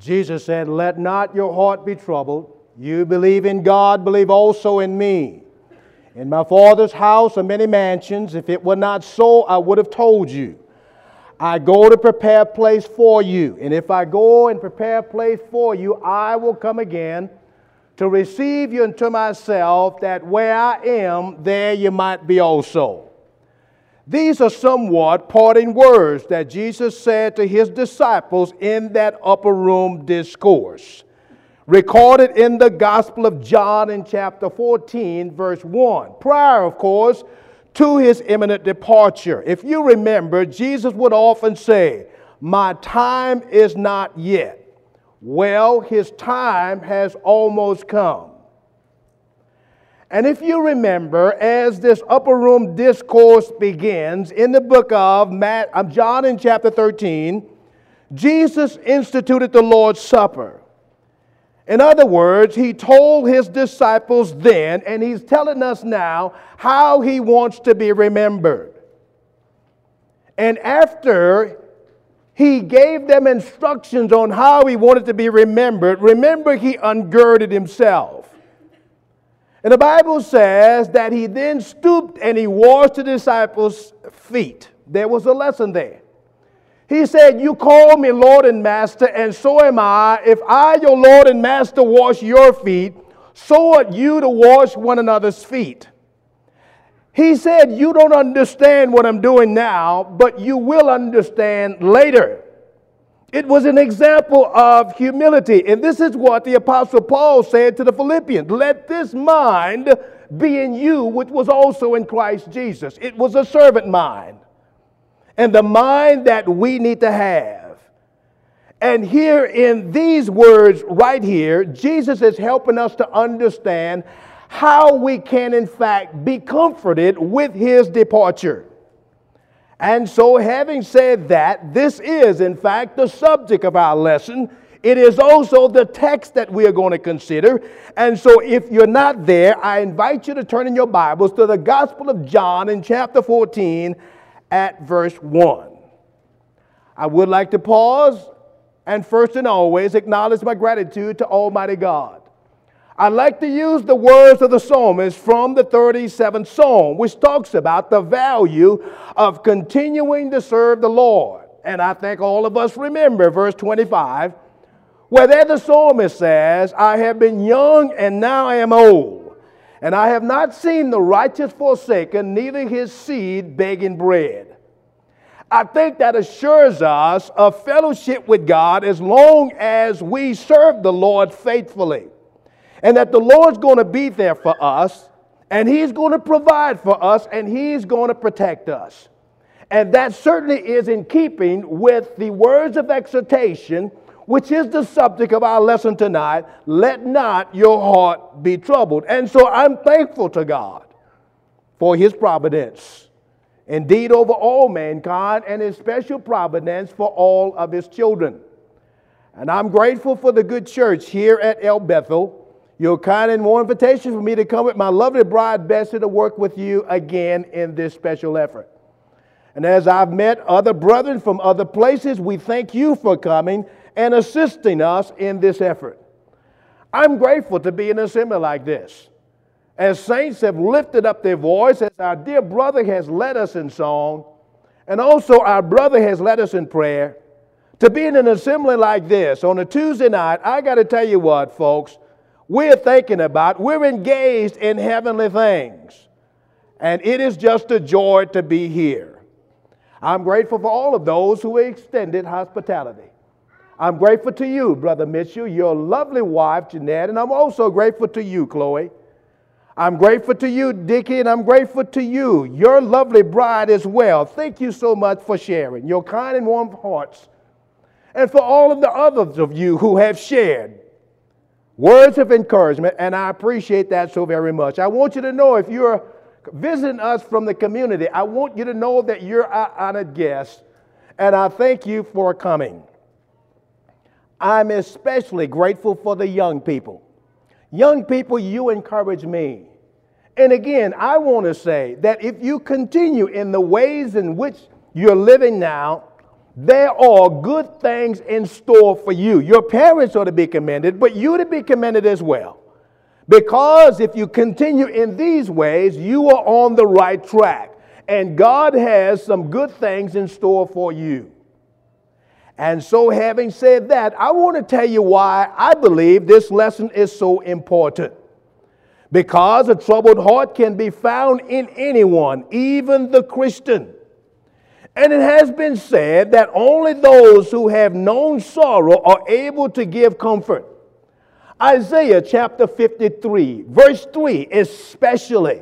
Jesus said, Let not your heart be troubled. You believe in God, believe also in me. In my Father's house are many mansions. If it were not so, I would have told you. I go to prepare a place for you. And if I go and prepare a place for you, I will come again to receive you unto myself, that where I am, there you might be also. These are somewhat parting words that Jesus said to his disciples in that upper room discourse, recorded in the Gospel of John in chapter 14, verse 1. Prior, of course, to his imminent departure. If you remember, Jesus would often say, My time is not yet. Well, his time has almost come. And if you remember, as this upper room discourse begins in the book of Matt, um, John in chapter 13, Jesus instituted the Lord's Supper. In other words, he told his disciples then, and he's telling us now, how he wants to be remembered. And after he gave them instructions on how he wanted to be remembered, remember, he ungirded himself. And the Bible says that he then stooped and he washed the disciples' feet. There was a lesson there. He said, You call me Lord and Master, and so am I. If I, your Lord and Master, wash your feet, so ought you to wash one another's feet. He said, You don't understand what I'm doing now, but you will understand later. It was an example of humility. And this is what the Apostle Paul said to the Philippians Let this mind be in you, which was also in Christ Jesus. It was a servant mind and the mind that we need to have. And here in these words right here, Jesus is helping us to understand how we can, in fact, be comforted with his departure. And so, having said that, this is, in fact, the subject of our lesson. It is also the text that we are going to consider. And so, if you're not there, I invite you to turn in your Bibles to the Gospel of John in chapter 14 at verse 1. I would like to pause and first and always acknowledge my gratitude to Almighty God. I'd like to use the words of the psalmist from the 37th Psalm, which talks about the value of continuing to serve the Lord. And I think all of us remember verse 25, where there the psalmist says, I have been young and now I am old, and I have not seen the righteous forsaken, neither his seed begging bread. I think that assures us of fellowship with God as long as we serve the Lord faithfully and that the Lord's going to be there for us, and He's going to provide for us, and He's going to protect us. And that certainly is in keeping with the words of exhortation, which is the subject of our lesson tonight. Let not your heart be troubled. And so I'm thankful to God for His providence. Indeed, over all mankind, and His special providence for all of His children. And I'm grateful for the good church here at El Bethel your kind and warm invitation for me to come with my lovely bride, Bessie, to work with you again in this special effort. And as I've met other brethren from other places, we thank you for coming and assisting us in this effort. I'm grateful to be in an assembly like this. As saints have lifted up their voice, as our dear brother has led us in song, and also our brother has led us in prayer, to be in an assembly like this on a Tuesday night, I got to tell you what, folks, we're thinking about. We're engaged in heavenly things. And it is just a joy to be here. I'm grateful for all of those who extended hospitality. I'm grateful to you, Brother Mitchell, your lovely wife, Jeanette, and I'm also grateful to you, Chloe. I'm grateful to you, Dickie, and I'm grateful to you, your lovely bride as well. Thank you so much for sharing your kind and warm hearts. And for all of the others of you who have shared Words of encouragement, and I appreciate that so very much. I want you to know if you're visiting us from the community, I want you to know that you're our honored guest, and I thank you for coming. I'm especially grateful for the young people. Young people, you encourage me. And again, I want to say that if you continue in the ways in which you're living now, there are good things in store for you. Your parents are to be commended, but you to be commended as well. Because if you continue in these ways, you are on the right track. And God has some good things in store for you. And so, having said that, I want to tell you why I believe this lesson is so important. Because a troubled heart can be found in anyone, even the Christian. And it has been said that only those who have known sorrow are able to give comfort. Isaiah chapter 53, verse 3, especially,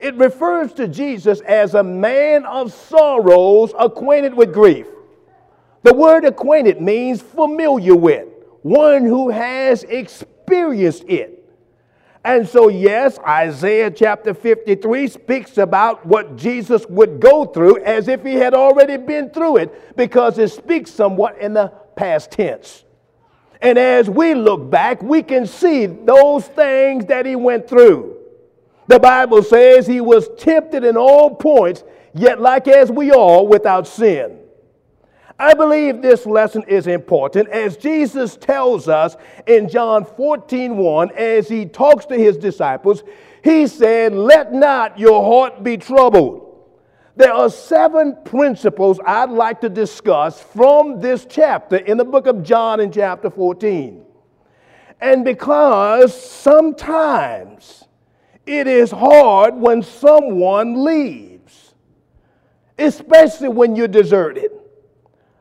it refers to Jesus as a man of sorrows, acquainted with grief. The word acquainted means familiar with, one who has experienced it. And so, yes, Isaiah chapter 53 speaks about what Jesus would go through as if he had already been through it because it speaks somewhat in the past tense. And as we look back, we can see those things that he went through. The Bible says he was tempted in all points, yet like as we are, without sin. I believe this lesson is important as Jesus tells us in John 14 1, as he talks to his disciples, he said, Let not your heart be troubled. There are seven principles I'd like to discuss from this chapter in the book of John in chapter 14. And because sometimes it is hard when someone leaves, especially when you're deserted.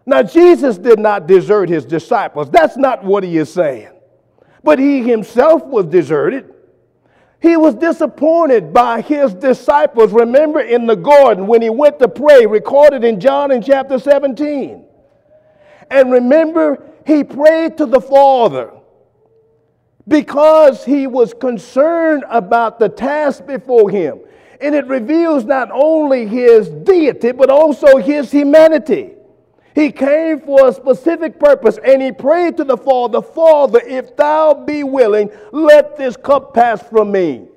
Now, Jesus did not desert his disciples. That's not what he is saying. But he himself was deserted. He was disappointed by his disciples. Remember in the garden when he went to pray, recorded in John in chapter 17. And remember, he prayed to the Father because he was concerned about the task before him. And it reveals not only his deity, but also his humanity. He came for a specific purpose and he prayed to the Father, Father, if thou be willing, let this cup pass from me.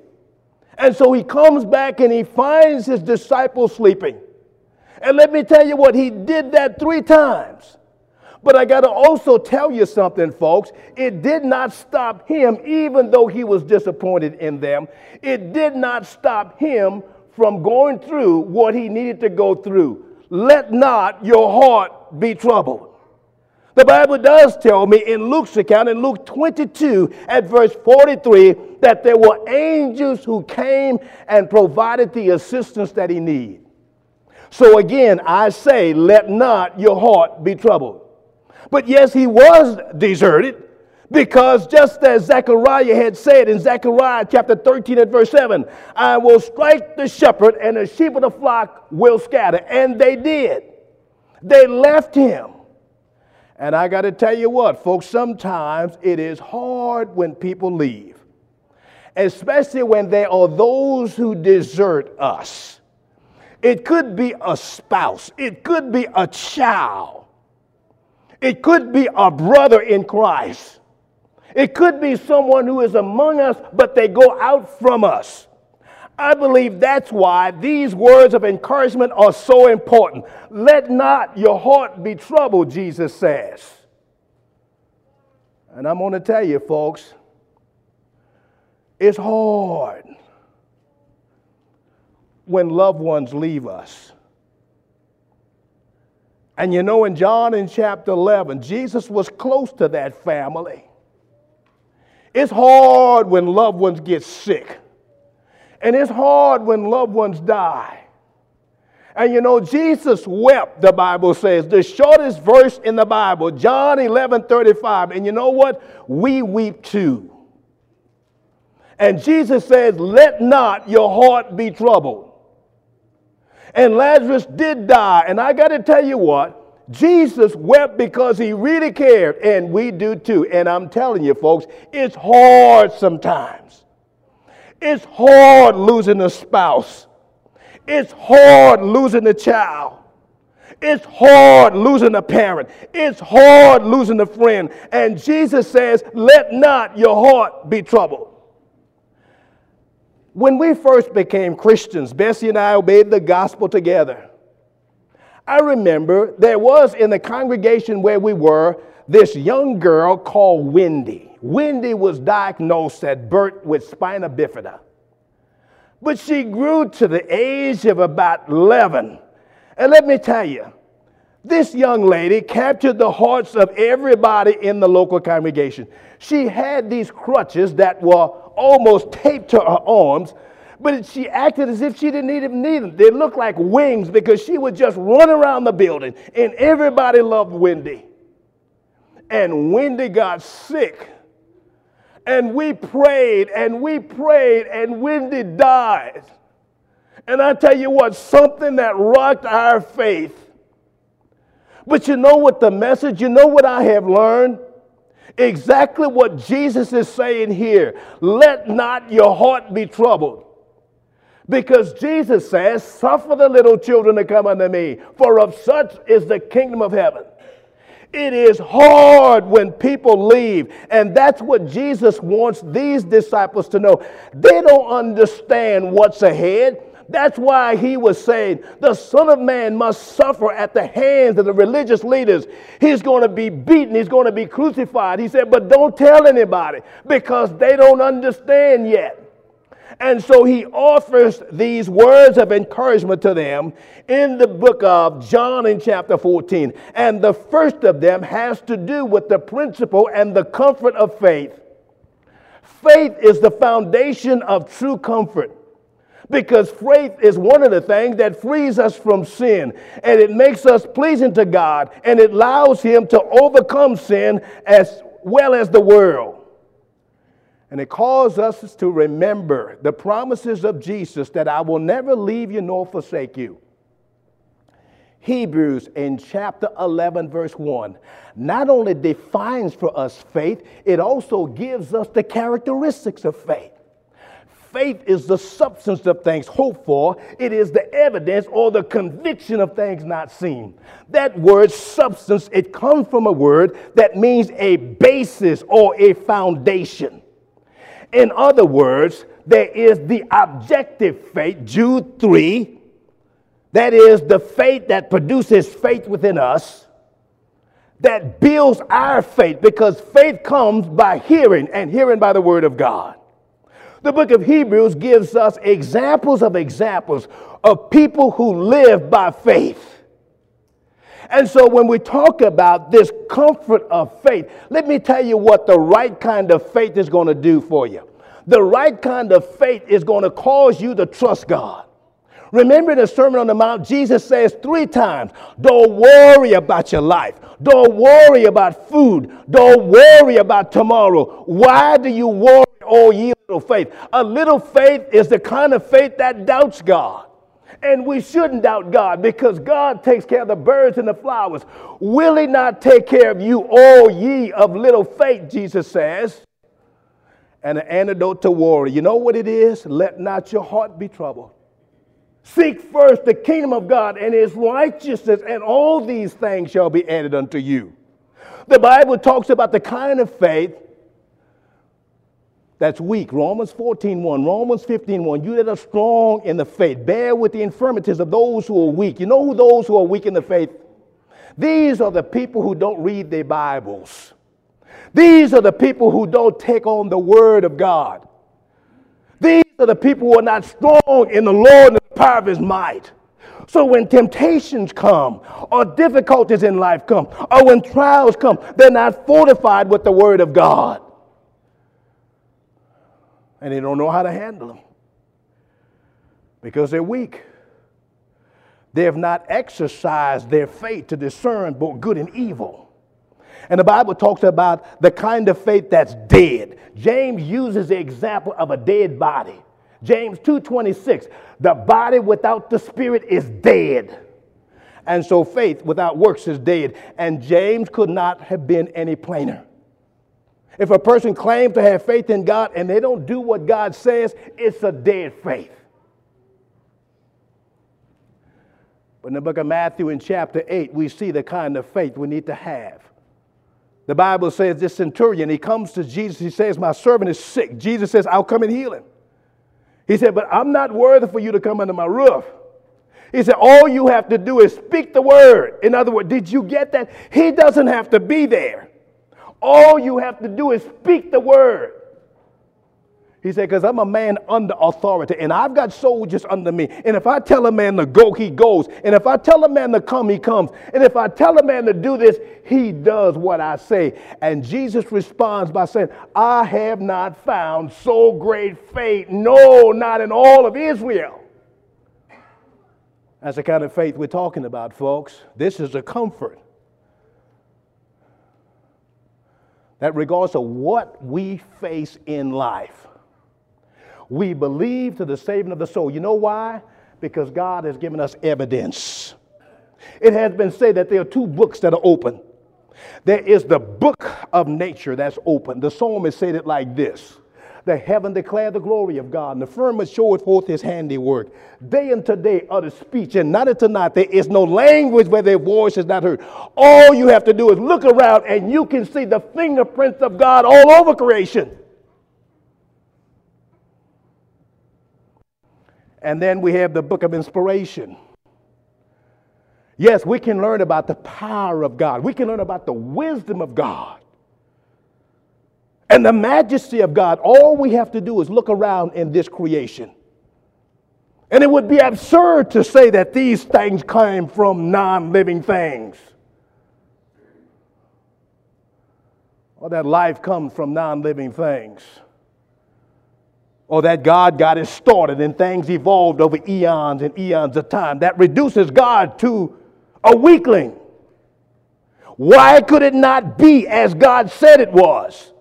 And so he comes back and he finds his disciples sleeping. And let me tell you what, he did that three times. But I got to also tell you something, folks. It did not stop him, even though he was disappointed in them. It did not stop him from going through what he needed to go through. Let not your heart be troubled. The Bible does tell me in Luke's account, in Luke 22 at verse 43, that there were angels who came and provided the assistance that he needed. So again, I say, let not your heart be troubled. But yes, he was deserted because just as Zechariah had said in Zechariah chapter 13 and verse 7, I will strike the shepherd and the sheep of the flock will scatter. And they did. They left him. And I got to tell you what, folks, sometimes it is hard when people leave, especially when there are those who desert us. It could be a spouse, it could be a child, it could be a brother in Christ, it could be someone who is among us, but they go out from us. I believe that's why these words of encouragement are so important. Let not your heart be troubled, Jesus says. And I'm going to tell you, folks, it's hard when loved ones leave us. And you know, in John in chapter 11, Jesus was close to that family. It's hard when loved ones get sick. And it's hard when loved ones die. And you know, Jesus wept, the Bible says, the shortest verse in the Bible, John 11 35. And you know what? We weep too. And Jesus says, Let not your heart be troubled. And Lazarus did die. And I got to tell you what, Jesus wept because he really cared, and we do too. And I'm telling you, folks, it's hard sometimes. It's hard losing a spouse. It's hard losing a child. It's hard losing a parent. It's hard losing a friend. And Jesus says, Let not your heart be troubled. When we first became Christians, Bessie and I obeyed the gospel together. I remember there was in the congregation where we were this young girl called Wendy. Wendy was diagnosed at birth with spina bifida. But she grew to the age of about 11. And let me tell you, this young lady captured the hearts of everybody in the local congregation. She had these crutches that were almost taped to her arms, but she acted as if she didn't even need them. They looked like wings because she would just run around the building, and everybody loved Wendy. And Wendy got sick. And we prayed and we prayed, and Wendy died. And I tell you what, something that rocked our faith but you know what the message, you know what I have learned? Exactly what Jesus is saying here. Let not your heart be troubled. Because Jesus says, Suffer the little children to come unto me, for of such is the kingdom of heaven. It is hard when people leave. And that's what Jesus wants these disciples to know. They don't understand what's ahead. That's why he was saying, the Son of Man must suffer at the hands of the religious leaders. He's going to be beaten, he's going to be crucified. He said, but don't tell anybody because they don't understand yet. And so he offers these words of encouragement to them in the book of John in chapter 14. And the first of them has to do with the principle and the comfort of faith. Faith is the foundation of true comfort. Because faith is one of the things that frees us from sin and it makes us pleasing to God and it allows Him to overcome sin as well as the world. And it calls us to remember the promises of Jesus that I will never leave you nor forsake you. Hebrews in chapter 11, verse 1, not only defines for us faith, it also gives us the characteristics of faith faith is the substance of things hoped for, it is the evidence or the conviction of things not seen. That word substance, it comes from a word that means a basis or a foundation. In other words, there is the objective faith, Jude 3, that is the faith that produces faith within us, that builds our faith, because faith comes by hearing, and hearing by the word of God. The book of Hebrews gives us examples of examples of people who live by faith. And so when we talk about this comfort of faith, let me tell you what the right kind of faith is going to do for you. The right kind of faith is going to cause you to trust God. Remember in the Sermon on the Mount, Jesus says three times, Don't worry about your life. Don't worry about food. Don't worry about tomorrow. Why do you worry, oh ye little faith. A little faith is the kind of faith that doubts God. And we shouldn't doubt God because God takes care of the birds and the flowers. Will He not take care of you, all ye of little faith, Jesus says? And an antidote to worry. You know what it is? Let not your heart be troubled. Seek first the kingdom of God and his righteousness, and all these things shall be added unto you. The Bible talks about the kind of faith that's weak. Romans 14 1, Romans 15 1. You that are strong in the faith, bear with the infirmities of those who are weak. You know who those who are weak in the faith? These are the people who don't read their Bibles. These are the people who don't take on the Word of God. These are the people who are not strong in the Lord and the power of His might. So when temptations come, or difficulties in life come, or when trials come, they're not fortified with the Word of God and they don't know how to handle them because they're weak. They have not exercised their faith to discern both good and evil. And the Bible talks about the kind of faith that's dead. James uses the example of a dead body. James 2:26, the body without the spirit is dead. And so faith without works is dead. And James could not have been any plainer. If a person claims to have faith in God and they don't do what God says, it's a dead faith. But in the book of Matthew, in chapter 8, we see the kind of faith we need to have. The Bible says this centurion, he comes to Jesus, he says, My servant is sick. Jesus says, I'll come and heal him. He said, But I'm not worthy for you to come under my roof. He said, All you have to do is speak the word. In other words, did you get that? He doesn't have to be there. All you have to do is speak the word. He said, because I'm a man under authority and I've got soldiers under me. And if I tell a man to go, he goes. And if I tell a man to come, he comes. And if I tell a man to do this, he does what I say. And Jesus responds by saying, I have not found so great faith, no, not in all of Israel. That's the kind of faith we're talking about, folks. This is a comfort. That regardless of what we face in life, we believe to the saving of the soul. You know why? Because God has given us evidence. It has been said that there are two books that are open. There is the book of nature that's open. The psalmist said it like this The heaven declare the glory of God, and the firmament showeth forth his handiwork. Day unto day utter speech, and night unto night there is no language where their voice is not heard. All you have to do is look around, and you can see the fingerprints of God all over creation. And then we have the book of inspiration. Yes, we can learn about the power of God. We can learn about the wisdom of God and the majesty of God. All we have to do is look around in this creation. And it would be absurd to say that these things came from non living things. Or that life comes from non living things or that God got it started and things evolved over eons and eons of time. That reduces God to a weakling. Why could it not be as God said it was?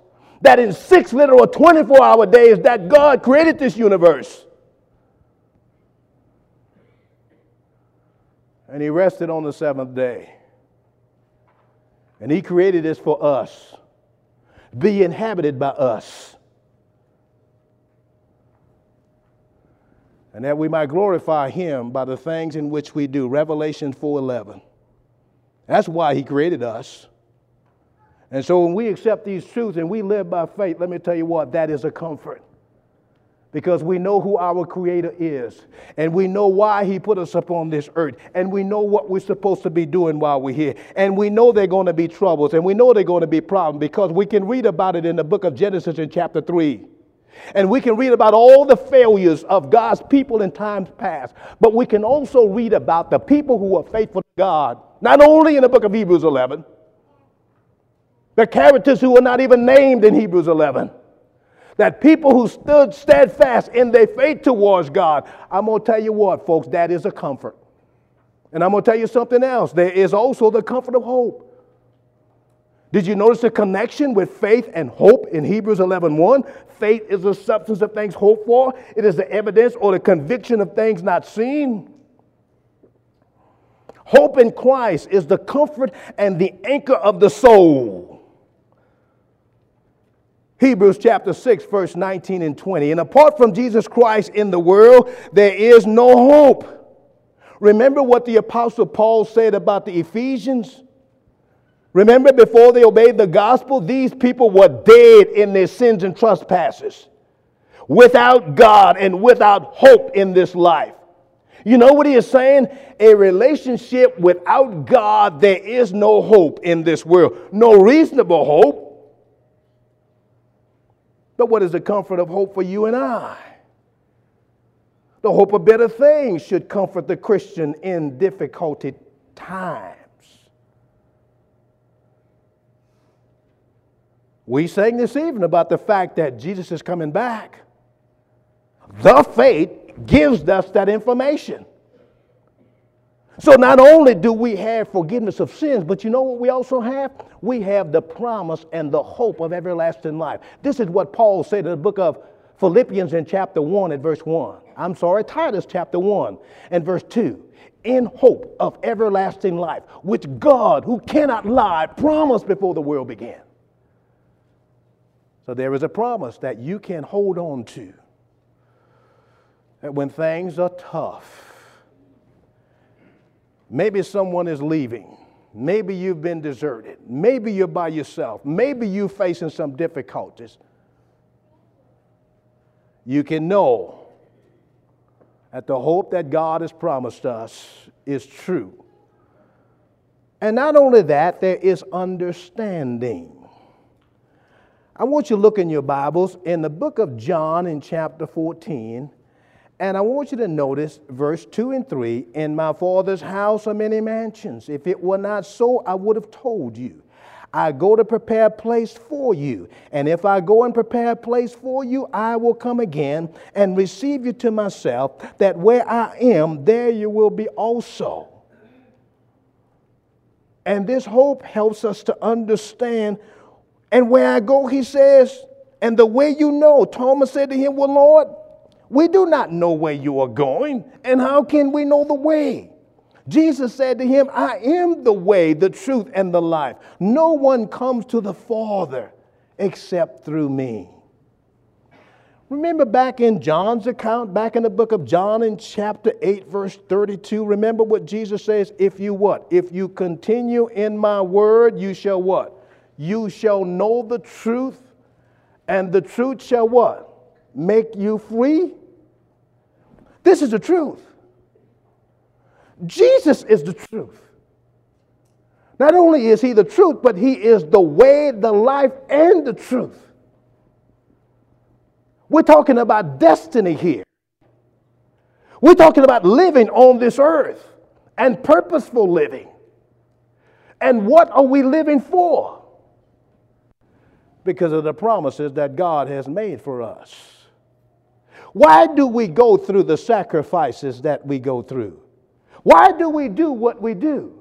That in six literal 24 hour days that God created this universe. And he rested on the seventh day. And he created this for us, be inhabited by us. and that we might glorify him by the things in which we do revelation 4.11 that's why he created us and so when we accept these truths and we live by faith let me tell you what that is a comfort. Because we know who our creator is and we know why he put us upon this earth and we know what we're supposed to be doing while we're here and we know they're going to be troubles and we know they're going to be problems because we can read about it in the book of genesis in chapter 3 and we can read about all the failures of God's people in times past, but we can also read about the people who are faithful to God, not only in the book of Hebrews 11, the characters who were not even named in Hebrews 11. That people who stood steadfast in their faith towards God. I'm going to tell you what, folks, that is a comfort. And I'm going to tell you something else. There is also the comfort of hope. Did you notice the connection with faith and hope in Hebrews 11 1? Faith is the substance of things hoped for, it is the evidence or the conviction of things not seen. Hope in Christ is the comfort and the anchor of the soul. Hebrews chapter 6, verse 19 and 20. And apart from Jesus Christ in the world, there is no hope. Remember what the Apostle Paul said about the Ephesians? Remember, before they obeyed the gospel, these people were dead in their sins and trespasses, without God and without hope in this life. You know what he is saying? A relationship without God, there is no hope in this world, no reasonable hope. But what is the comfort of hope for you and I? The hope of better things should comfort the Christian in difficulty times. We sang this evening about the fact that Jesus is coming back. The faith gives us that information. So not only do we have forgiveness of sins, but you know what we also have? We have the promise and the hope of everlasting life. This is what Paul said in the book of Philippians in chapter 1 at verse 1. I'm sorry, Titus chapter 1 and verse 2. In hope of everlasting life, which God, who cannot lie, promised before the world began. So there is a promise that you can hold on to. That when things are tough, maybe someone is leaving, maybe you've been deserted, maybe you're by yourself, maybe you're facing some difficulties. You can know that the hope that God has promised us is true. And not only that, there is understanding. I want you to look in your Bibles in the book of John in chapter 14, and I want you to notice verse 2 and 3 In my Father's house are many mansions. If it were not so, I would have told you. I go to prepare a place for you. And if I go and prepare a place for you, I will come again and receive you to myself, that where I am, there you will be also. And this hope helps us to understand. And where I go, he says, and the way you know, Thomas said to him, Well, Lord, we do not know where you are going, and how can we know the way? Jesus said to him, I am the way, the truth, and the life. No one comes to the Father except through me. Remember back in John's account, back in the book of John in chapter 8, verse 32, remember what Jesus says? If you what? If you continue in my word, you shall what? You shall know the truth, and the truth shall what? Make you free. This is the truth. Jesus is the truth. Not only is he the truth, but he is the way, the life, and the truth. We're talking about destiny here. We're talking about living on this earth and purposeful living. And what are we living for? Because of the promises that God has made for us. Why do we go through the sacrifices that we go through? Why do we do what we do?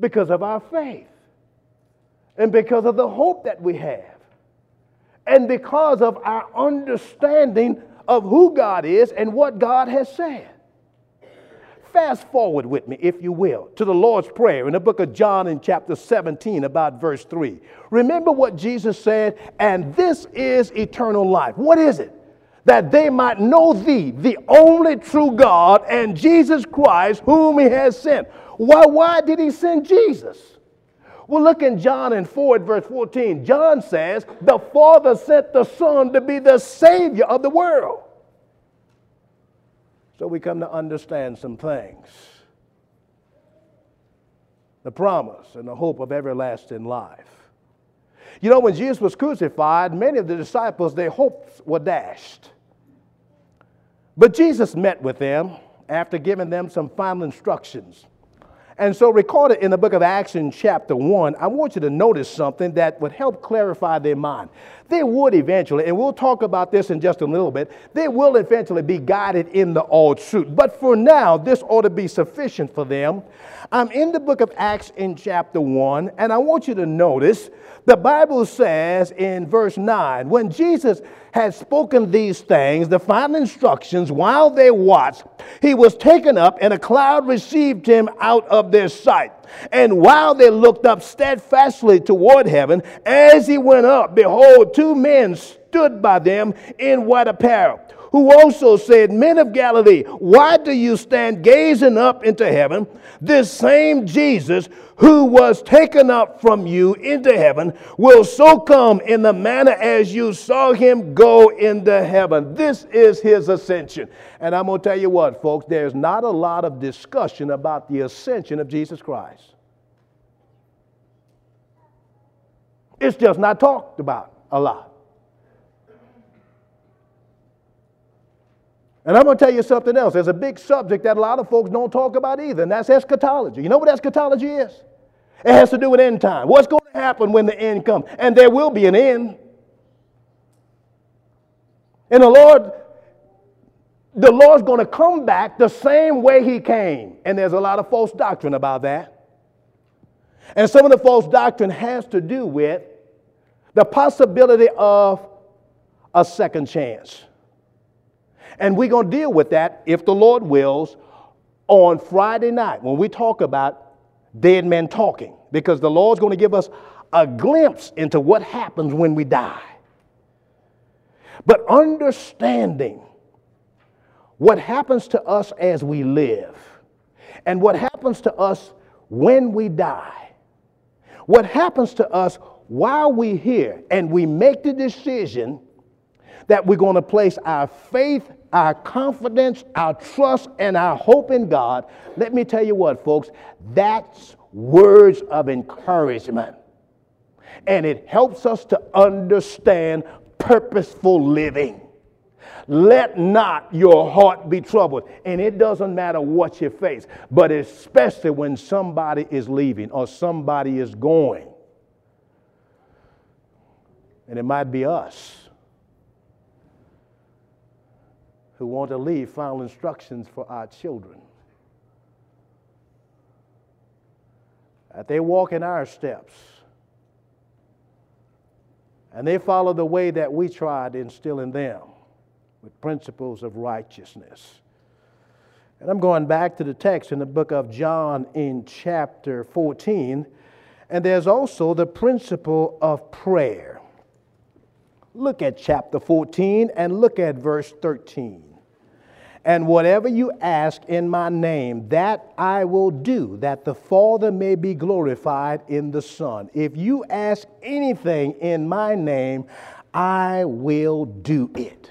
Because of our faith and because of the hope that we have and because of our understanding of who God is and what God has said. Fast forward with me, if you will, to the Lord's Prayer in the book of John in chapter 17, about verse 3. Remember what Jesus said, and this is eternal life. What is it? That they might know thee, the only true God, and Jesus Christ, whom he has sent. Why, why did he send Jesus? Well, look in John and 4 at verse 14. John says, The Father sent the Son to be the Savior of the world. So we come to understand some things the promise and the hope of everlasting life. You know, when Jesus was crucified, many of the disciples, their hopes were dashed. But Jesus met with them after giving them some final instructions. And so, recorded in the book of Acts in chapter 1, I want you to notice something that would help clarify their mind. They would eventually, and we'll talk about this in just a little bit, they will eventually be guided in the all truth. But for now, this ought to be sufficient for them. I'm in the book of Acts in chapter 1, and I want you to notice the Bible says in verse 9, when Jesus had spoken these things, the final instructions, while they watched, he was taken up, and a cloud received him out of their sight. And while they looked up steadfastly toward heaven, as he went up, behold, two men stood by them in white apparel who also said, Men of Galilee, why do you stand gazing up into heaven? This same Jesus who was taken up from you into heaven will so come in the manner as you saw him go into heaven. This is his ascension. And I'm going to tell you what, folks, there's not a lot of discussion about the ascension of Jesus Christ. It's just not talked about a lot. And I'm going to tell you something else. There's a big subject that a lot of folks don't talk about either, and that's eschatology. You know what eschatology is? It has to do with end time. What's going to happen when the end comes? And there will be an end. And the Lord, the Lord's going to come back the same way he came. And there's a lot of false doctrine about that. And some of the false doctrine has to do with the possibility of a second chance. And we're going to deal with that, if the Lord wills, on Friday night when we talk about dead men talking, because the Lord's going to give us a glimpse into what happens when we die. But understanding what happens to us as we live and what happens to us when we die, what happens to us while we're here and we make the decision that we're going to place our faith, our confidence, our trust, and our hope in God, let me tell you what, folks, that's words of encouragement. And it helps us to understand purposeful living. Let not your heart be troubled. And it doesn't matter what you face, but especially when somebody is leaving or somebody is going. And it might be us who want to leave final instructions for our children. That they walk in our steps and they follow the way that we tried to instill in them with principles of righteousness. And I'm going back to the text in the book of John in chapter 14, and there's also the principle of prayer. Look at chapter 14 and look at verse 13. And whatever you ask in my name, that I will do, that the Father may be glorified in the Son. If you ask anything in my name, I will do it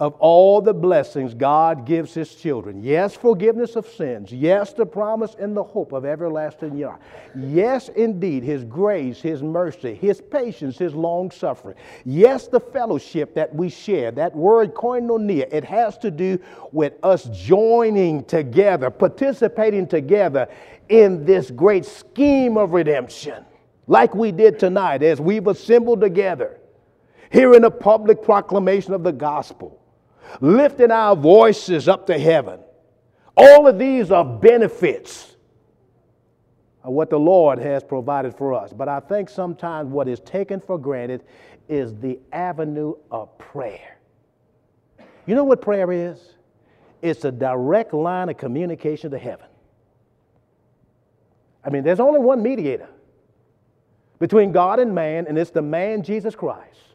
of all the blessings God gives his children. Yes, forgiveness of sins. Yes, the promise and the hope of everlasting life. Yes, indeed, his grace, his mercy, his patience, his long suffering. Yes, the fellowship that we share. That word koinonia, it has to do with us joining together, participating together in this great scheme of redemption, like we did tonight as we've assembled together, hearing a public proclamation of the gospel lifting our voices up to heaven. All of these are benefits of what the Lord has provided for us. But I think sometimes what is taken for granted is the avenue of prayer. You know what prayer is? It's a direct line of communication to heaven. I mean, there's only one mediator between God and man, and it's the man Jesus Christ.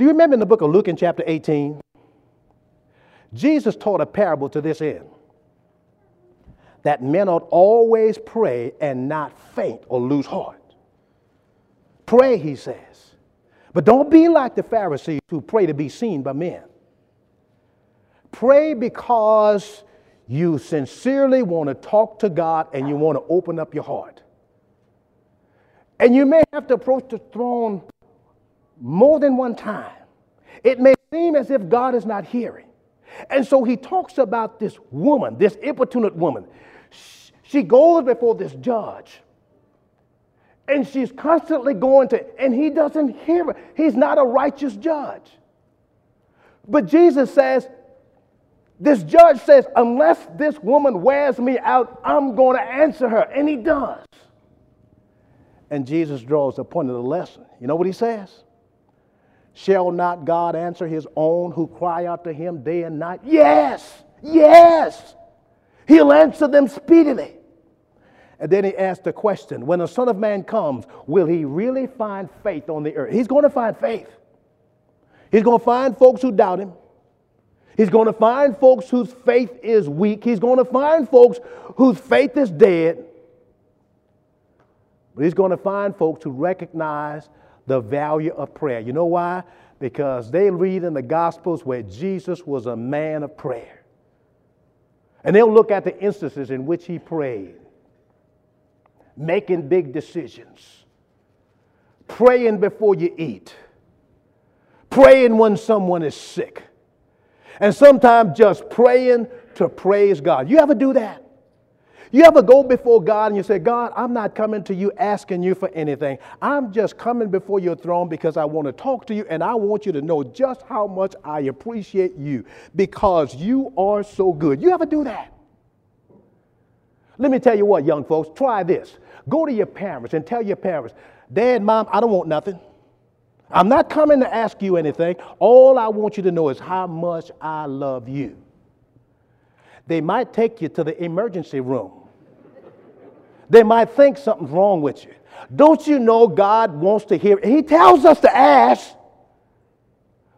Do you remember in the book of Luke in chapter 18? Jesus taught a parable to this end that men ought always pray and not faint or lose heart. Pray, he says. But don't be like the Pharisees who pray to be seen by men. Pray because you sincerely want to talk to God and you want to open up your heart. And you may have to approach the throne more than one time. It may seem as if God is not hearing. And so he talks about this woman, this importunate woman. She goes before this judge. And she's constantly going to, and he doesn't hear her. He's not a righteous judge. But Jesus says, this judge says, unless this woman wears me out, I'm going to answer her. And he does. And Jesus draws the point of the lesson. You know what he says? Shall not God answer his own who cry out to him day and night? Yes, yes. He'll answer them speedily. And then he asked the question when the Son of Man comes, will he really find faith on the earth? He's going to find faith. He's going to find folks who doubt him. He's going to find folks whose faith is weak. He's going to find folks whose faith is dead. But he's going to find folks who recognize the value of prayer. You know why? Because they read in the Gospels where Jesus was a man of prayer. And they'll look at the instances in which he prayed, making big decisions, praying before you eat, praying when someone is sick, and sometimes just praying to praise God. You ever do that? You ever go before God and you say, God, I'm not coming to you asking you for anything. I'm just coming before your throne because I want to talk to you and I want you to know just how much I appreciate you because you are so good. You ever do that? Let me tell you what, young folks, try this. Go to your parents and tell your parents, Dad, Mom, I don't want nothing. I'm not coming to ask you anything. All I want you to know is how much I love you. They might take you to the emergency room they might think something's wrong with you. Don't you know God wants to hear? He tells us to ask.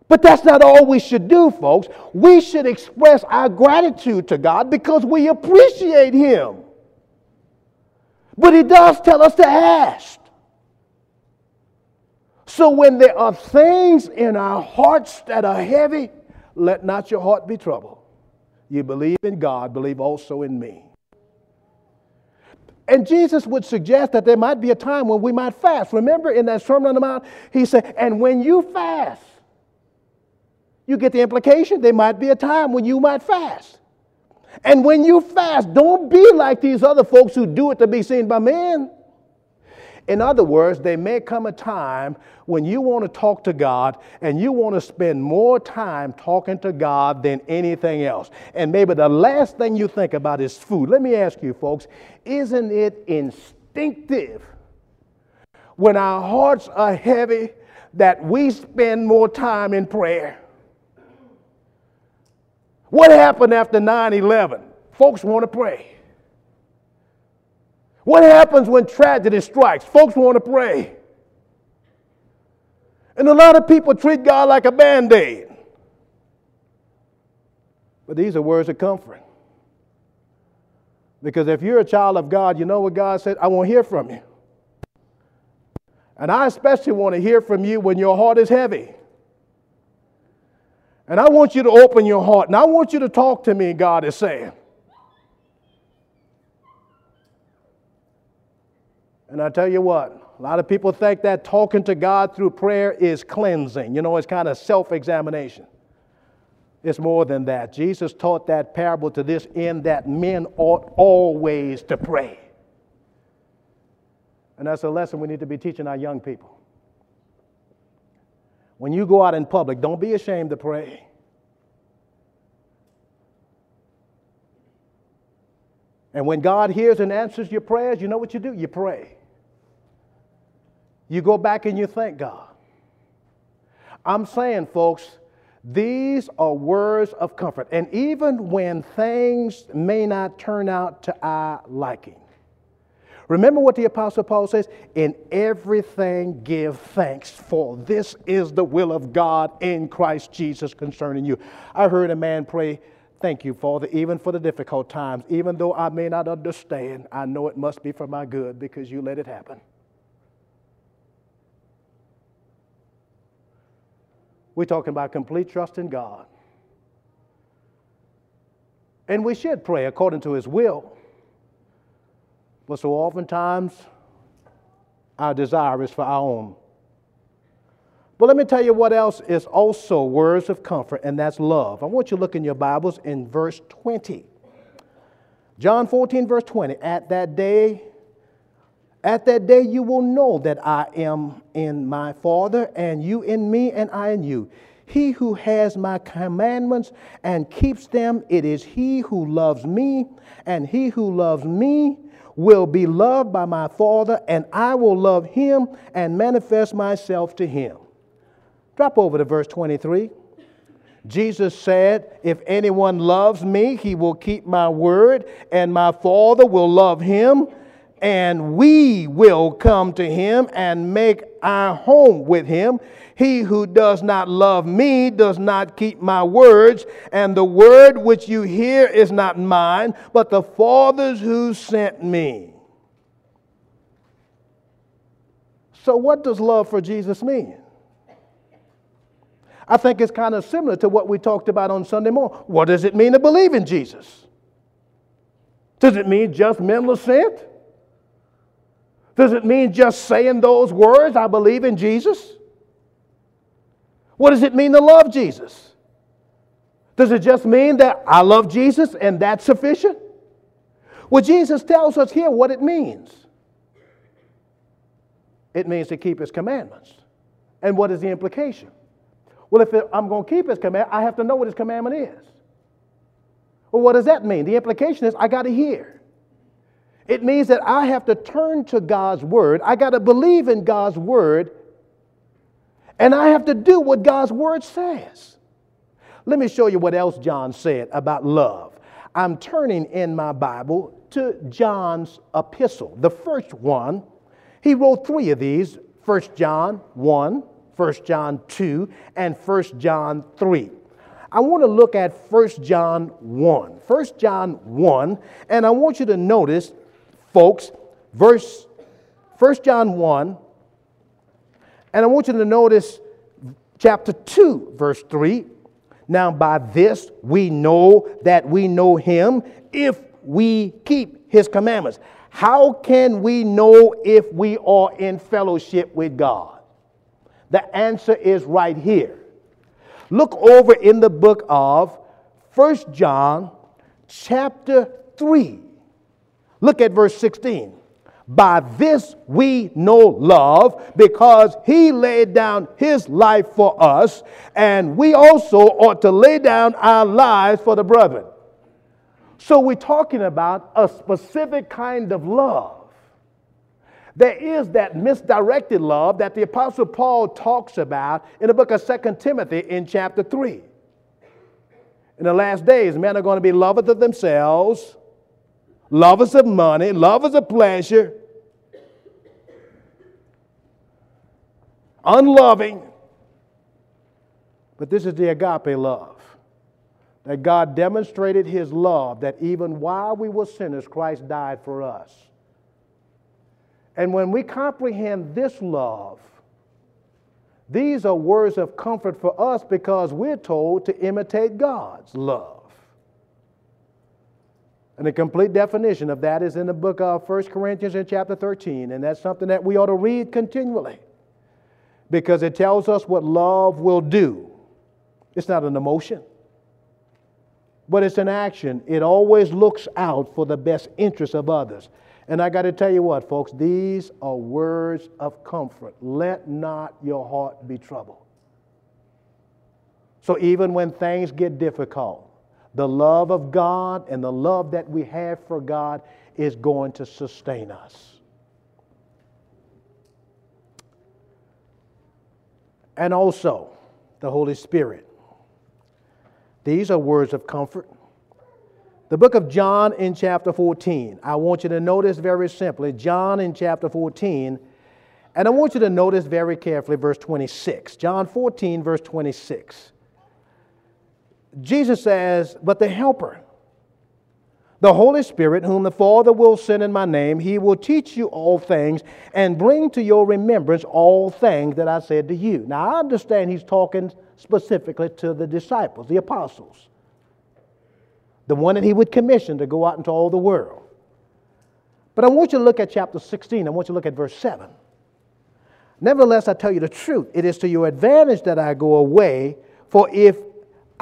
But that's not all we should do, folks. We should express our gratitude to God because we appreciate Him. But He does tell us to ask. So when there are things in our hearts that are heavy, let not your heart be troubled. You believe in God, believe also in me. And Jesus would suggest that there might be a time when we might fast. Remember in that Sermon on the Mount, he said, and when you fast, you get the implication there might be a time when you might fast. And when you fast, don't be like these other folks who do it to be seen by men. In other words, there may come a time when you want to talk to God and you want to spend more time talking to God than anything else. And maybe the last thing you think about is food. Let me ask you, folks, isn't it instinctive when our hearts are heavy that we spend more time in prayer? What happened after 9 11? Folks want to pray. What happens when tragedy strikes? Folks want to pray. And a lot of people treat God like a band aid. But these are words of comfort. Because if you're a child of God, you know what God said? I want to hear from you. And I especially want to hear from you when your heart is heavy. And I want you to open your heart and I want you to talk to me, God is saying. And I tell you what, a lot of people think that talking to God through prayer is cleansing. You know, it's kind of self examination. It's more than that. Jesus taught that parable to this end that men ought always to pray. And that's a lesson we need to be teaching our young people. When you go out in public, don't be ashamed to pray. And when God hears and answers your prayers, you know what you do? You pray you go back and you thank God. I'm saying, folks, these are words of comfort. And even when things may not turn out to our liking, remember what the Apostle Paul says in everything give thanks, for this is the will of God in Christ Jesus concerning you. I heard a man pray, Thank you, Father, even for the difficult times. Even though I may not understand, I know it must be for my good because you let it happen. We're talking about complete trust in God. And we should pray according to His will. But so oftentimes, our desire is for our own. But let me tell you what else is also words of comfort, and that's love. I want you to look in your Bibles in verse 20. John 14, verse 20. At that day, at that day, you will know that I am in my Father, and you in me, and I in you. He who has my commandments and keeps them, it is he who loves me, and he who loves me will be loved by my Father, and I will love him and manifest myself to him. Drop over to verse 23. Jesus said, If anyone loves me, he will keep my word, and my Father will love him and we will come to him and make our home with him. He who does not love me does not keep my words, and the word which you hear is not mine, but the Father's who sent me. So, what does love for Jesus mean? I think it's kind of similar to what we talked about on Sunday morning. What does it mean to believe in Jesus? Does it mean just mental assent? Does it mean just saying those words, I believe in Jesus? What does it mean to love Jesus? Does it just mean that I love Jesus and that's sufficient? Well, Jesus tells us here what it means. It means to keep his commandments. And what is the implication? Well, if I'm going to keep his command, I have to know what his commandment is. Well, what does that mean? The implication is I got to hear. It means that I have to turn to God's word. I got to believe in God's word. And I have to do what God's word says. Let me show you what else John said about love. I'm turning in my Bible to John's epistle, the first one. He wrote three of these 1 John 1, 1 John 2, and 1 John 3. I want to look at 1 John 1. 1 John 1, and I want you to notice folks, verse 1 John 1 And I want you to notice chapter 2, verse 3. Now, by this we know that we know him if we keep his commandments. How can we know if we are in fellowship with God? The answer is right here. Look over in the book of First John, chapter 3. Look at verse 16. By this we know love, because he laid down his life for us, and we also ought to lay down our lives for the brethren. So we're talking about a specific kind of love. There is that misdirected love that the Apostle Paul talks about in the book of Second Timothy in chapter 3. In the last days, men are going to be lovers of themselves, lovers of money, lovers of pleasure, unloving. But this is the agape love that God demonstrated his love, that even while we were sinners, Christ died for us. And when we comprehend this love, these are words of comfort for us because we're told to imitate God's love. And the complete definition of that is in the book of 1 Corinthians in chapter 13, and that's something that we ought to read continually because it tells us what love will do. It's not an emotion but it's an action. It always looks out for the best interest of others. And I got to tell you what, folks, these are words of comfort. Let not your heart be troubled. So even when things get difficult, the love of God and the love that we have for God is going to sustain us. And also, the Holy Spirit. These are words of comfort. The book of John in chapter 14. I want you to notice very simply John in chapter 14, and I want you to notice very carefully verse 26. John 14, verse 26. Jesus says, But the Helper, the Holy Spirit, whom the Father will send in my name, he will teach you all things and bring to your remembrance all things that I said to you. Now, I understand he's talking specifically to the disciples, the apostles, the one that he would commission to go out into all the world. But I want you to look at chapter 16. I want you to look at verse 7. Nevertheless, I tell you the truth. It is to your advantage that I go away, for if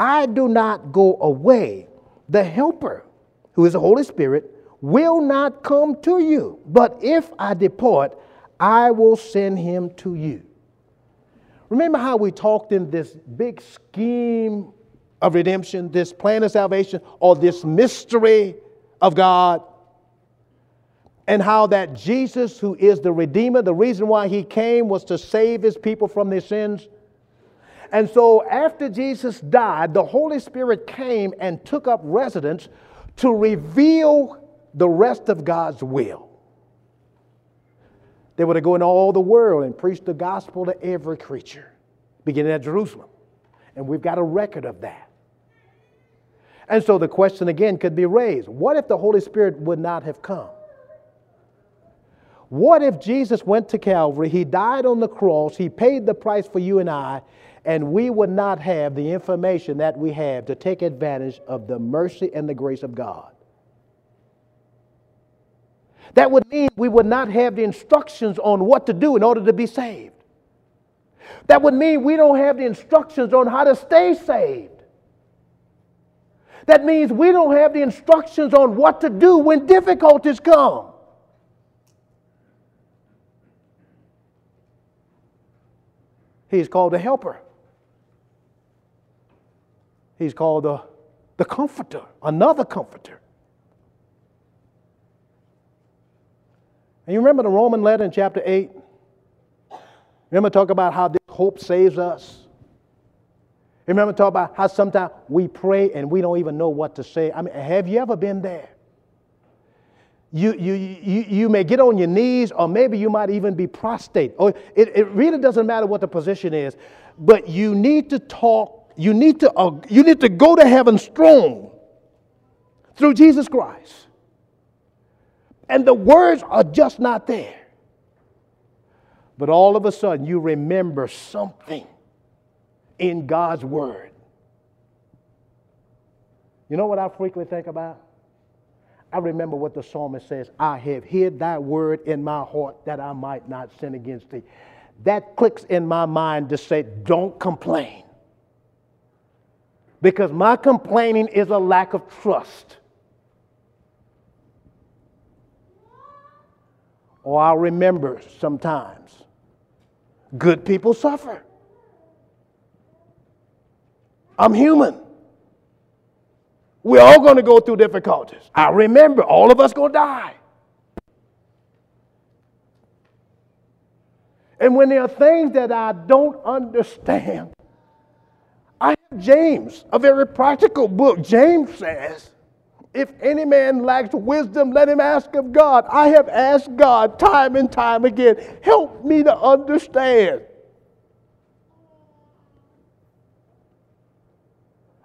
I do not go away, the Helper, who is the Holy Spirit, will not come to you. But if I depart, I will send him to you. Remember how we talked in this big scheme of redemption, this plan of salvation, or this mystery of God? And how that Jesus, who is the Redeemer, the reason why he came was to save his people from their sins. And so, after Jesus died, the Holy Spirit came and took up residence to reveal the rest of God's will. They were to go into all the world and preach the gospel to every creature, beginning at Jerusalem. And we've got a record of that. And so the question again could be raised what if the Holy Spirit would not have come? What if Jesus went to Calvary, he died on the cross, he paid the price for you and I, and we would not have the information that we have to take advantage of the mercy and the grace of God? That would mean we would not have the instructions on what to do in order to be saved. That would mean we don't have the instructions on how to stay saved. That means we don't have the instructions on what to do when difficulties come. He's called a helper. He's called the, the comforter, another comforter. And you remember the Roman letter in chapter 8? Remember talk about how this hope saves us? Remember talk about how sometimes we pray and we don't even know what to say. I mean, have you ever been there? You, you, you, you may get on your knees, or maybe you might even be prostrate. Or it, it really doesn't matter what the position is, but you need to talk, you need to, uh, you need to go to heaven strong through Jesus Christ and the words are just not there. But all of a sudden, you remember something in God's Word. You know what I frequently think about? I remember what the psalmist says I have hid thy word in my heart that I might not sin against thee. That clicks in my mind to say, don't complain. Because my complaining is a lack of trust. Oh, or I'll remember sometimes good people suffer. I'm human. We're all going to go through difficulties. I remember all of us going to die. And when there are things that I don't understand, James, a very practical book. James says, if any man lacks wisdom, let him ask of God. I have asked God time and time again, help me to understand.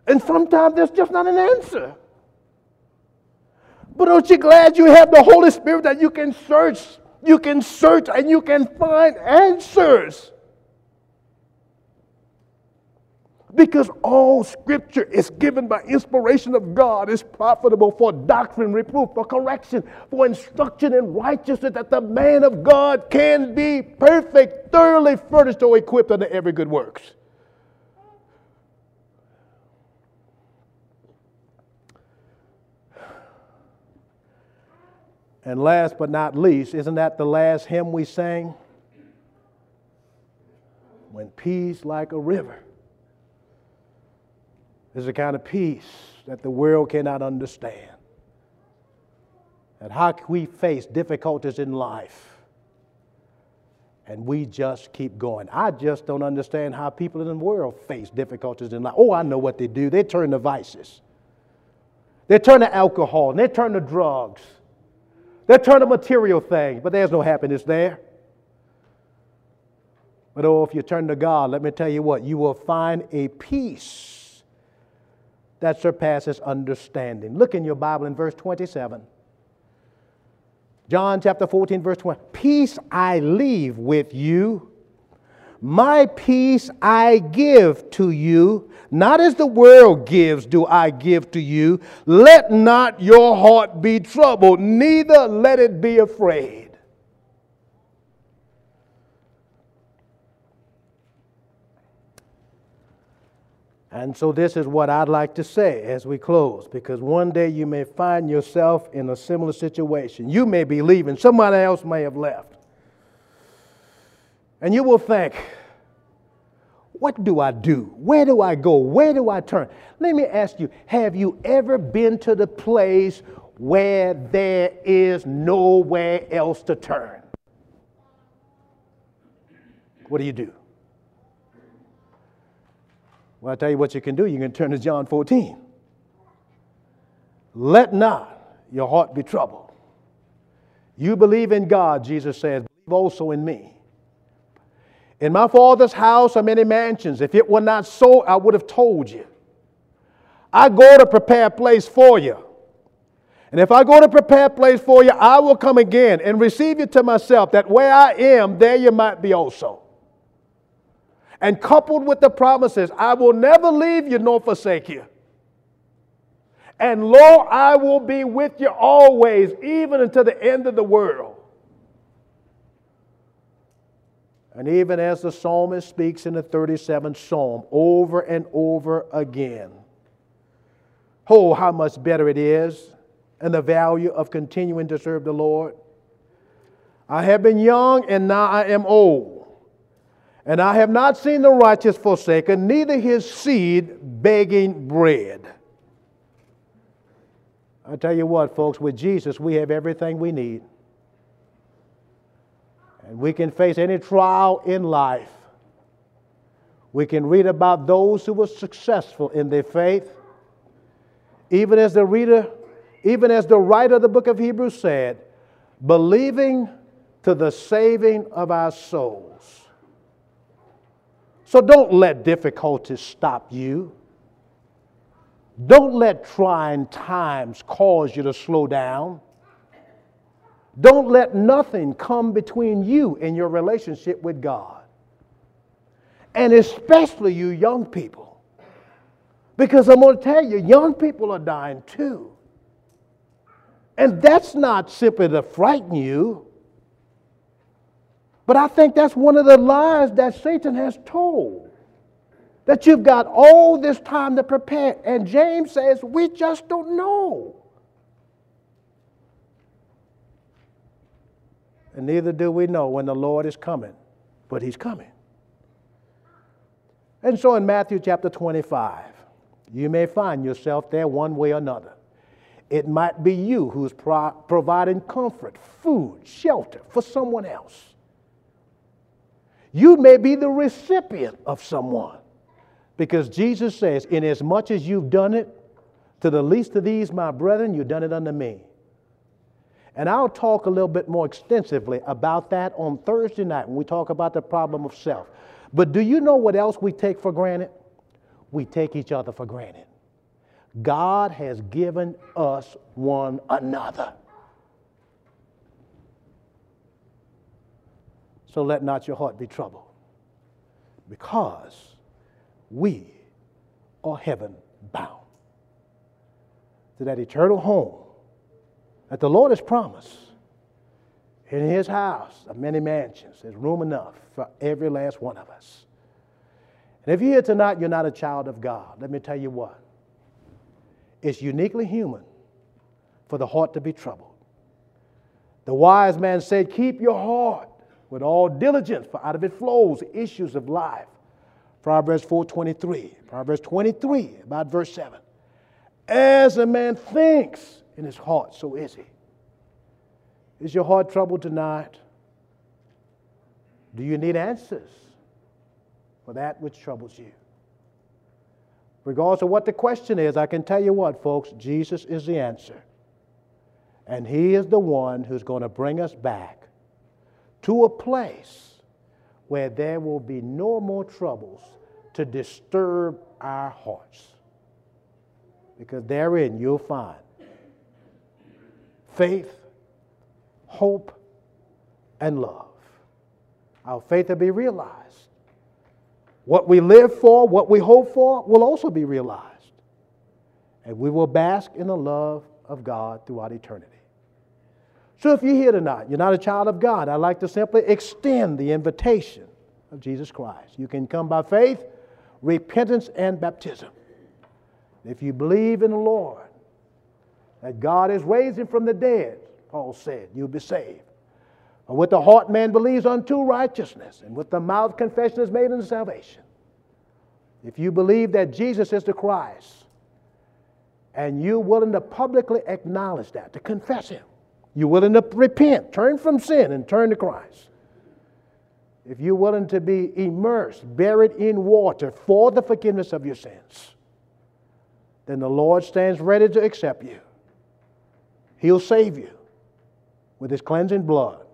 And sometimes there's just not an answer. But aren't you glad you have the Holy Spirit that you can search, you can search and you can find answers? Because all scripture is given by inspiration of God, is profitable for doctrine, reproof, for correction, for instruction in righteousness, that the man of God can be perfect, thoroughly furnished or equipped unto every good works. And last but not least, isn't that the last hymn we sang? When peace like a river is the kind of peace that the world cannot understand. And how we face difficulties in life and we just keep going. I just don't understand how people in the world face difficulties in life. Oh, I know what they do. They turn to vices. They turn to alcohol and they turn to drugs. They turn to material things, but there's no happiness there. But oh, if you turn to God, let me tell you what, you will find a peace that surpasses understanding. Look in your Bible in verse 27. John chapter 14, verse 20. Peace I leave with you. My peace I give to you, not as the world gives, do I give to you. Let not your heart be troubled, neither let it be afraid. And so, this is what I'd like to say as we close, because one day you may find yourself in a similar situation. You may be leaving, somebody else may have left. And you will think, what do I do? Where do I go? Where do I turn? Let me ask you have you ever been to the place where there is nowhere else to turn? What do you do? Well, I'll tell you what you can do. You can turn to John 14. Let not your heart be troubled. You believe in God, Jesus says, believe also in me. In my Father's house are many mansions. If it were not so, I would have told you. I go to prepare a place for you. And if I go to prepare a place for you, I will come again and receive you to myself, that where I am, there you might be also. And coupled with the promises, I will never leave you nor forsake you. And lo, I will be with you always, even until the end of the world. And even as the psalmist speaks in the 37th psalm over and over again, oh, how much better it is and the value of continuing to serve the Lord. I have been young and now I am old. And I have not seen the righteous forsaken, neither his seed begging bread. I tell you what, folks, with Jesus, we have everything we need. And we can face any trial in life. We can read about those who were successful in their faith. Even as the reader, even as the writer of the book of Hebrews said, believing to the saving of our souls. So don't let difficulties stop you. Don't let trying times cause you to slow down. Don't let nothing come between you and your relationship with God. And especially you young people. Because I'm going to tell you, young people are dying too. And that's not simply to frighten you, but I think that's one of the lies that Satan has told. That you've got all this time to prepare. And James says, we just don't know. And neither do we know when the Lord is coming, but he's coming. And so in Matthew chapter 25, you may find yourself there one way or another. It might be you who's pro- providing comfort, food, shelter for someone else. You may be the recipient of someone. Because Jesus says, Inasmuch as you've done it to the least of these, my brethren, you've done it unto me. And I'll talk a little bit more extensively about that on Thursday night when we talk about the problem of self. But do you know what else we take for granted? We take each other for granted. God has given us one another. So let not your heart be troubled, because we are heaven bound to that eternal home that the Lord has promised. In his house of many mansions, there's room enough for every last one of us. And if you're here tonight, you're not a child of God. Let me tell you what. It's uniquely human for the heart to be troubled. The wise man said, Keep your heart with all diligence, for out of it flows issues of life. Proverbs 4:23. Proverbs 23, about verse 7. As a man thinks in his heart, so is he. Is your heart troubled tonight? Do you need answers for that which troubles you? Regardless of what the question is, I can tell you what, folks, Jesus is the answer. And He is the one who's going to bring us back to a place where there will be no more troubles to disturb our hearts. Because therein you'll find faith, hope, and love. Our faith will be realized. What we live for, what we hope for, will also be realized. And we will bask in the love of God throughout eternity. So if you're here tonight, you're not a child of God, I'd like to simply extend the invitation of Jesus Christ. You can come by faith, repentance, and baptism. If you believe in the Lord, that God is raising from the dead, Paul said, you'll be saved. For with the heart man believes unto righteousness, and with the mouth confession is made unto salvation. If you believe that Jesus is the Christ, and you're willing to publicly acknowledge that, to confess Him, you're willing to repent, turn from sin, and turn to Christ. If you're willing to be immersed, buried in water for the forgiveness of your sins, then the Lord stands ready to accept you. He'll save you with His cleansing blood.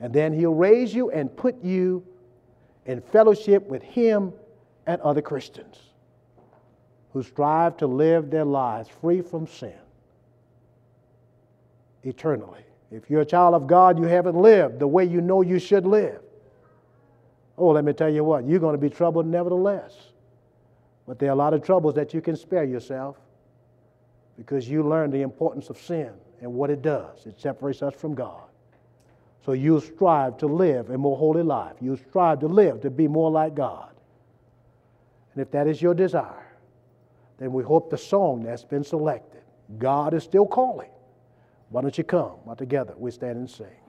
And then He'll raise you and put you in fellowship with Him and other Christians who strive to live their lives free from sin eternally. If you're a child of God, you haven't lived the way you know you should live. Oh, let me tell you what, you're going to be troubled nevertheless. But there are a lot of troubles that you can spare yourself because you learn the importance of sin and what it does. It separates us from God. So you strive to live a more holy life. You strive to live to be more like God. And if that is your desire, then we hope the song that's been selected, God is still calling. Why don't you come? While together we stand and sing.